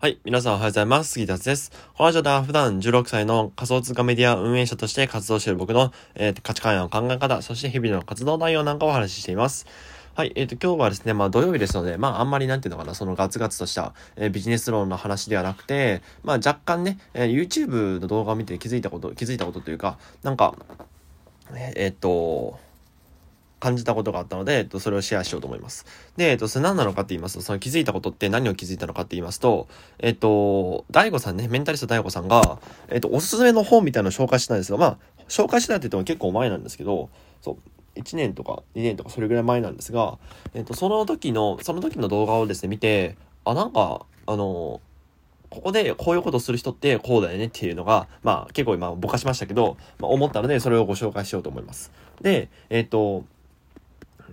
はい。皆さんおはようございます。杉達です。このラジオでは普段16歳の仮想通貨メディア運営者として活動している僕の、えー、価値観や考え方、そして日々の活動内容なんかをお話ししています。はい。えっ、ー、と、今日はですね、まあ土曜日ですので、まああんまりなんていうのかな、そのガツガツとした、えー、ビジネス論の話ではなくて、まあ若干ね、えー、YouTube の動画を見て気づいたこと、気づいたことというか、なんか、えっ、と、感じたことがあったので、えっと、それをシェアしようと思います。で、えっと、それ何なのかって言いますと、その気づいたことって何を気づいたのかって言いますと、えっと、大悟さんね、メンタリスト大悟さんが、えっと、おすすめの本みたいなのを紹介してたんですが、まあ、紹介してたって言っても結構前なんですけど、そう、1年とか2年とかそれぐらい前なんですが、えっと、その時の、その時の動画をですね、見て、あ、なんか、あの、ここでこういうことする人ってこうだよねっていうのが、まあ結構今ぼかしましたけど、まあ思ったのでそれをご紹介しようと思います。で、えっ、と、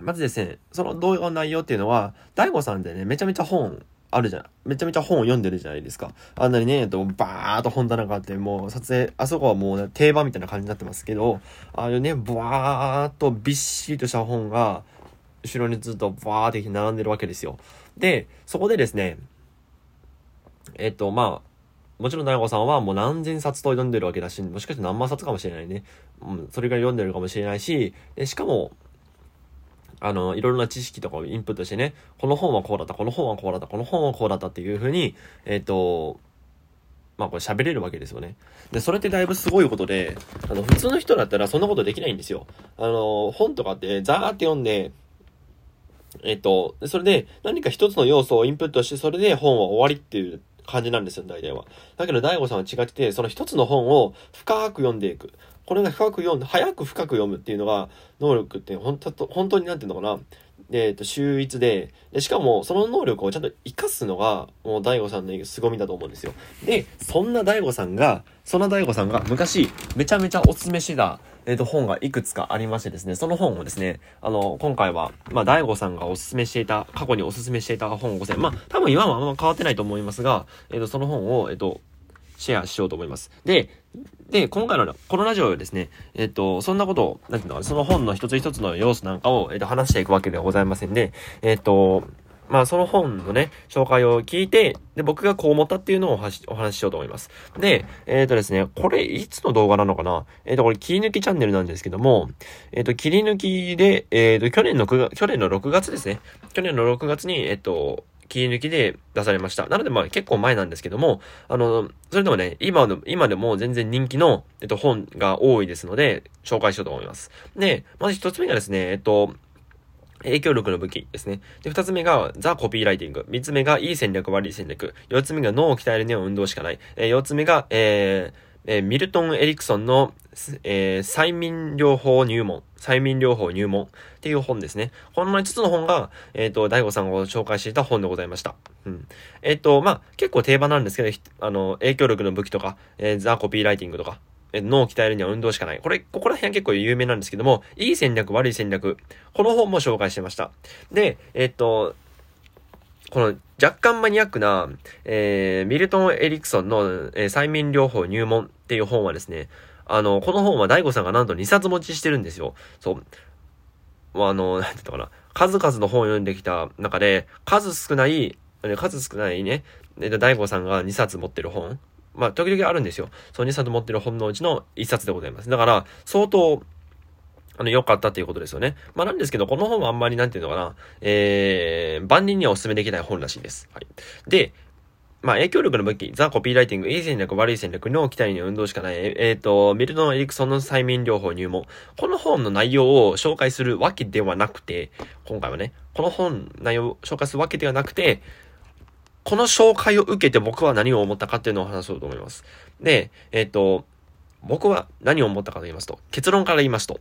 まずですね、その動画の内容っていうのは、大悟さんでね、めちゃめちゃ本あるじゃん。めちゃめちゃ本を読んでるじゃないですか。あんなにね、えっと、バーっと本棚があって、もう撮影、あそこはもう、定番みたいな感じになってますけど、ああいうね、バーっとびっしりとした本が、後ろにずっとバーって並んでるわけですよ。で、そこでですね、えっと、まあ、もちろん大悟さんはもう何千冊と読んでるわけだし、もしかして何万冊かもしれないね。うん、それぐらい読んでるかもしれないし、しかも、あの、いろいろな知識とかをインプットしてね、この本はこうだった、この本はこうだった、この本はこうだったっていうふうに、えっ、ー、と、まあこれ喋れるわけですよね。で、それってだいぶすごいことで、あの、普通の人だったらそんなことできないんですよ。あの、本とかってザーって読んで、えっ、と、それで何か一つの要素をインプットして、それで本は終わりっていう感じなんですよ、大体は。だけど、大悟さんは違ってて、その一つの本を深く読んでいく。これが深く読んで、早く深く読むっていうのが、能力って本当と、本当になんていうのかな。えっ、と、秀逸でで、しかも、その能力をちゃんと活かすのが、もう大悟さんの凄みだと思うんですよ。で、そんな大悟さんが、そんな大悟さんが昔、めちゃめちゃおすすめしてた、えっ、と、本がいくつかありましてですね、その本をですね、あの、今回は、まあ、大悟さんがおすすめしていた、過去におすすめしていた本をごせん。まあ、多分今はあんま変わってないと思いますが、えっ、と、その本を、えっ、と、シェアしようと思います。で、で、今回のこのラジオはですね、えっと、そんなことを、なんていうのその本の一つ一つの要素なんかを、えっと、話していくわけではございませんで、えっと、まあ、その本のね、紹介を聞いて、で、僕がこう思ったっていうのをお話ししようと思います。で、えっ、ー、とですね、これ、いつの動画なのかな？えっ、ー、と、これ、切り抜きチャンネルなんですけども、えっ、ー、と、切り抜きで、えっ、と、去年の9月、去年の6月ですね。去年の6月に、えっ、と、切り抜きで出されました。なのでまあ結構前なんですけども、あの、それでもね、今の、今でも全然人気の、えっと、本が多いですので、紹介しようと思います。で、まず一つ目がですね、えっと、影響力の武器ですね。で、二つ目がザ・コピーライティング。三つ目がいい戦略、悪い戦略。四つ目が脳を鍛えるには運動しかない。えー、四つ目が、えー、えー、ミルトン・エリクソンの、えー、催眠療法入門。催眠療法入門っていう本ですね。この5つの本が、えっ、ー、と、大悟さんが紹介していた本でございました。うん。えっ、と、まあ、結構定番なんですけど、あの、影響力の武器とか、えー、ザ・コピーライティングとか、脳を鍛えるには運動しかない。これ、ここら辺は結構有名なんですけども、いい戦略、悪い戦略。この本も紹介してました。で、えっ、と、この若干マニアックな、えー、ミルトン・エリクソンの、えー、催眠療法入門っていう本はですね、あの、この本は大悟さんがなんと2冊持ちしてるんですよ。そう。あの、なんて言ったかな。数々の本を読んできた中で、数少ない、数少ないね、大悟さんが2冊持ってる本。まあ、時々あるんですよ。その2冊持ってる本のうちの1冊でございます。だから、相当、あの、良かったっていうことですよね。まあなんですけど、この本はあんまりなんていうのかな、えー、万人にはお勧めできない本らしいです。はい。で、まあ影響力の武器、ザ・コピーライティング、いい戦略、悪い戦略、脳を鍛えに運動しかない、えっ、ー、と、ミルトン・エリクソンの催眠療法入門。この本の内容を紹介するわけではなくて、今回はね、この本内容を紹介するわけではなくて、この紹介を受けて僕は何を思ったかっていうのを話そうと思います。で、えっ、ー、と、僕は何を思ったかと言いますと、結論から言いますと、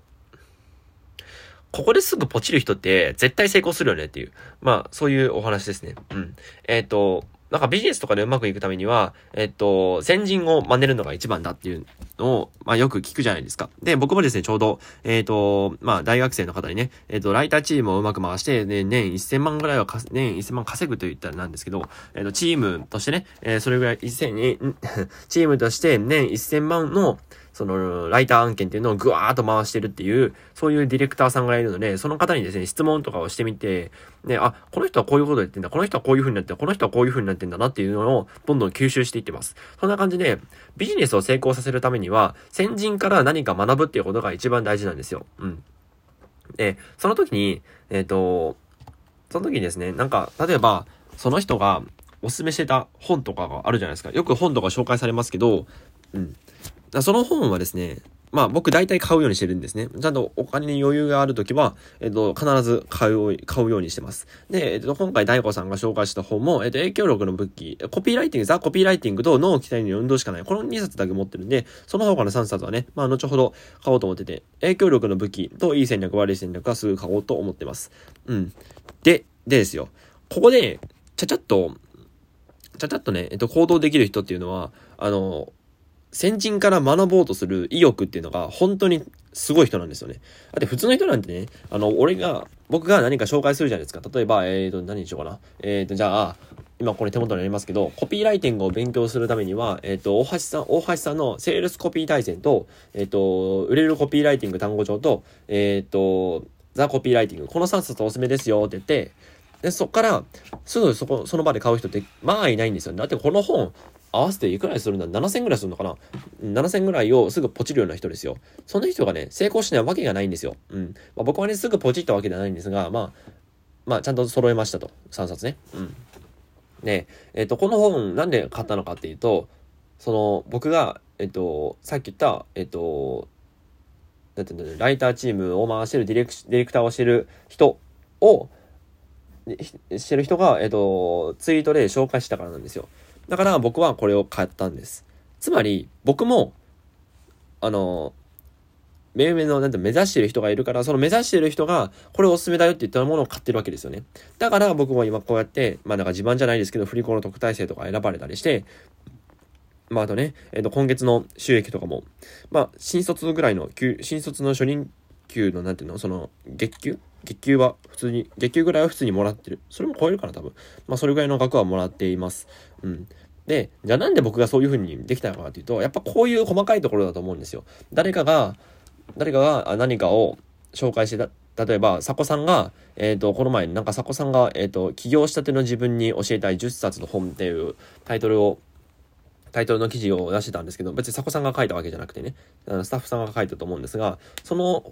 ここですぐポチる人って絶対成功するよねっていう。まあ、そういうお話ですね。うん。えっ、ー、と、なんかビジネスとかでうまくいくためには、えっと、先人を真似るのが一番だっていうを、まあよく聞くじゃないですか。で、僕もですね、ちょうど、えっと、まあ大学生の方にね、えっと、ライターチームをうまく回して、ね、年1000万ぐらいは年1000万稼ぐと言ったらなんですけど、えっと、チームとしてね、え、それぐらい1000に、チームとして年1000万のその、ライター案件っていうのをぐわーっと回してるっていう、そういうディレクターさんがいるので、その方にですね、質問とかをしてみて、ね、あ、この人はこういうこと言ってんだ、この人はこういう風になってこの人はこういう風になってんだなっていうのを、どんどん吸収していってます。そんな感じで、ビジネスを成功させるためには、先人から何か学ぶっていうことが一番大事なんですよ。うん。で、その時に、えっ、ー、と、その時にですね、なんか、例えば、その人がおすすめしてた本とかがあるじゃないですか。よく本とか紹介されますけど、うん。その本はですね、まあ僕大体買うようにしてるんですね。ちゃんとお金に余裕があるときは、えっと、必ず買う、買うようにしてます。で、えっと、今回大悟さんが紹介した本も、えっと、影響力の武器、コピーライティング、ザ・コピーライティングと脳を鍛える運動しかない。この2冊だけ持ってるんで、その他の3冊はね、まあ後ほど買おうと思ってて、影響力の武器といい戦略、悪い戦略はすぐ買おうと思ってます。うん。で、でですよ。ここで、ちゃちゃっと、ちゃちゃっとね、えっと、行動できる人っていうのは、あの、先人から学ぼうとする意欲っていうのが本当にすごい人なんですよね。だって普通の人なんてね、あの、俺が、僕が何か紹介するじゃないですか。例えば、えっ、ー、と、何にしようかな。えっ、ー、と、じゃあ、今これ手元にありますけど、コピーライティングを勉強するためには、えっ、ー、と、大橋さん、大橋さんのセールスコピー大全と、えっ、と、売れるコピーライティング単語帳と、えっ、と、ザ・コピーライティング、この3冊おすすめですよって言って、で、そっから、すぐそこ、その場で買う人って、まあいないんですよ。ねだってこの本、合わせていくらいするんだ ?7000 ぐらいするのかな ?7000 ぐらいをすぐポチるような人ですよ。その人がね、成功しないわけがないんですよ。うん。まあ、僕はね、すぐポチったわけではないんですが、まあ、まあ、ちゃんと揃えましたと。3冊ね。うん。で、えっ、ー、と、この本、なんで買ったのかっていうと、その、僕が、えっ、ー、と、さっき言った、えっ、ー、と、なんていうんだライターチームを回してるディレク、ディレクターをしてる人を、してる人が、えっ、と、ツイートで紹介したからなんですよ。だから僕はこれを買ったんです。つまり、僕も、あの、めめの、なんて目指してる人がいるから、その目指してる人が、これおすすめだよって言ったものを買ってるわけですよね。だから僕も今こうやって、まあなんか自慢じゃないですけど、振り子の特待生とか選ばれたりして、まああとね、えっ、ー、と今月の収益とかも、まあ新卒ぐらいの、新卒の初任給の、なんていうの、その、月給月給は普通に、月給ぐらいは普通にもらってる。それも超えるかな、多分。まあ、それぐらいの額はもらっています。うん。で、じゃあなんで僕がそういう風にできたのかっていうと、やっぱこういう細かいところだと思うんですよ。誰かが、誰かが何かを紹介してた、例えば、サコさんが、えっ、ー、と、この前、なんかサコさんが、えっ、ー、と、起業したての自分に教えたい10冊の本っていうタイトルを、タイトルの記事を出してたんですけど、別にサコさんが書いたわけじゃなくてね、スタッフさんが書いたと思うんですが、その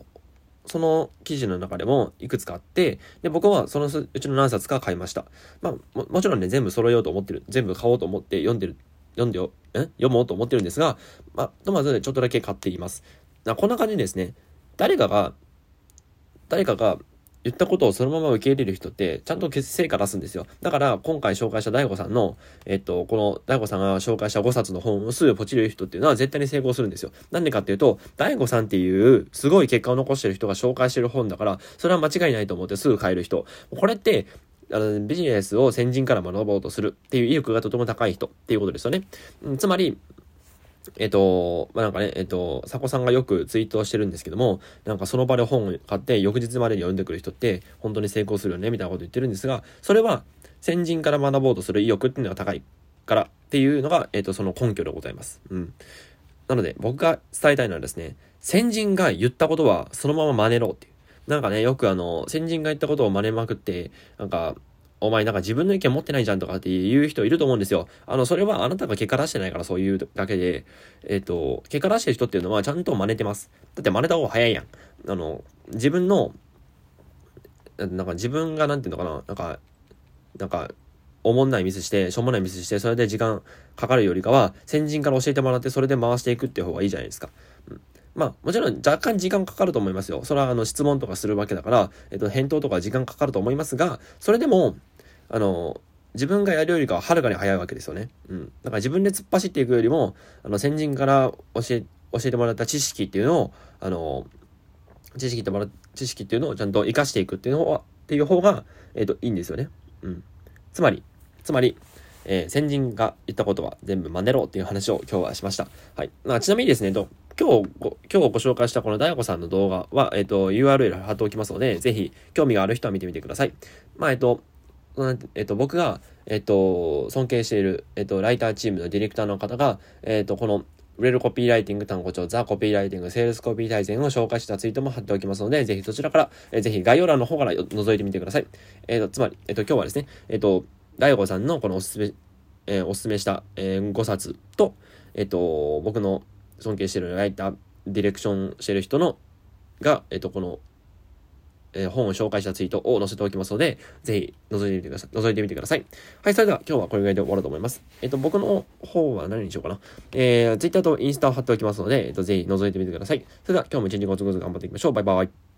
その記事の中でもいくつかあって、で、僕はそのうちの何冊か買いました。まあ、ももちろんね、全部揃えようと思ってる、全部買おうと思って読んでる、読んでよ、え？読もうと思ってるんですが、まあ、とまず、ちょっとだけ買っています。こんな感じですね。誰かが、誰かが言ったことをそのまま受け入れる人って、ちゃんと成果出すんですよ。だから、今回紹介した大悟さんの、えっと、この大悟さんが紹介した5冊の本をすぐポチる人っていうのは絶対に成功するんですよ。なんでかっていうと、大悟さんっていうすごい結果を残してる人が紹介してる本だから、それは間違いないと思ってすぐ買える人。これって、あの、ビジネスを先人から学ぼうとするっていう意欲がとても高い人っていうことですよね。つまり、えっと、まあ、なんかね、えっと、佐古さんがよくツイートをしてるんですけども、なんかその場で本を買って翌日までに読んでくる人って本当に成功するよね、みたいなこと言ってるんですが、それは先人から学ぼうとする意欲っていうのが高いからっていうのが、えっと、その根拠でございます。うん。なので、僕が伝えたいのはですね、先人が言ったことはそのまま真似ろっていう。なんかね、よくあの、先人が言ったことを真似まくって、なんか、お前なんか自分の意見持ってないじゃんとかっていう人いると思うんですよ。あの、それはあなたが結果出してないからそういうだけで、えっ、と、結果出してる人っていうのはちゃんと真似てます。だって真似た方が早いやん。あの、自分の、なんか自分がなんていうのかな、なんか、なんか、おもんないミスして、しょうもないミスして、それで時間かかるよりかは、先人から教えてもらって、それで回していくっていう方がいいじゃないですか。うんまあ、もちろん若干時間かかると思いますよ。それはあの質問とかするわけだから、えっと、返答とか時間かかると思いますが、それでも、あの、自分がやるよりかははるかに早いわけですよね。うん。だから自分で突っ走っていくよりも、あの、先人から教え、教えてもらった知識っていうのを、あの、知識ってもら知識っていうのをちゃんと活かしていくっていうのは、っていう方が、えっ、ー、と、いいんですよね。うん。つまり、つまり、えー、先人が言ったことは全部真似ろっていう話を今日はしました。はい。まあ、ちなみにですね、と今日ご、今日ご紹介したこの大悟さんの動画は、えっ、ー、と、URL 貼っておきますので、ぜひ、興味がある人は見てみてください。まあ、えっ、と、えっと、僕が、えっと、尊敬している、えっと、ライターチームのディレクターの方が、えっと、この、売れるコピーライティング単語帳、ザ・コピーライティング、セールスコピー大全を紹介したツイートも貼っておきますので、ぜひそちらから、え、ぜひ概要欄の方から覗いてみてください。えっ、と、つまり、えっ、と、今日はですね、えっ、と、大悟さんのこのおすすめ、えおすすめした、え5冊と、えっ、と、僕の尊敬しているライター、ディレクションしてる人の、が、えっ、と、この、えー、本を紹介したツイートを載せておきますので、ぜひ覗いてみてください。覗いてみてください。はい、それでは今日はこれぐらいで終わろうと思います。えっ、ー、と、僕の方は何にしようかな。えー、Twitter とインスタを貼っておきますので、えっ、ー、と、ぜひ覗いてみてください。それでは今日も一日ごつごつ頑張っていきましょう。バイバイ。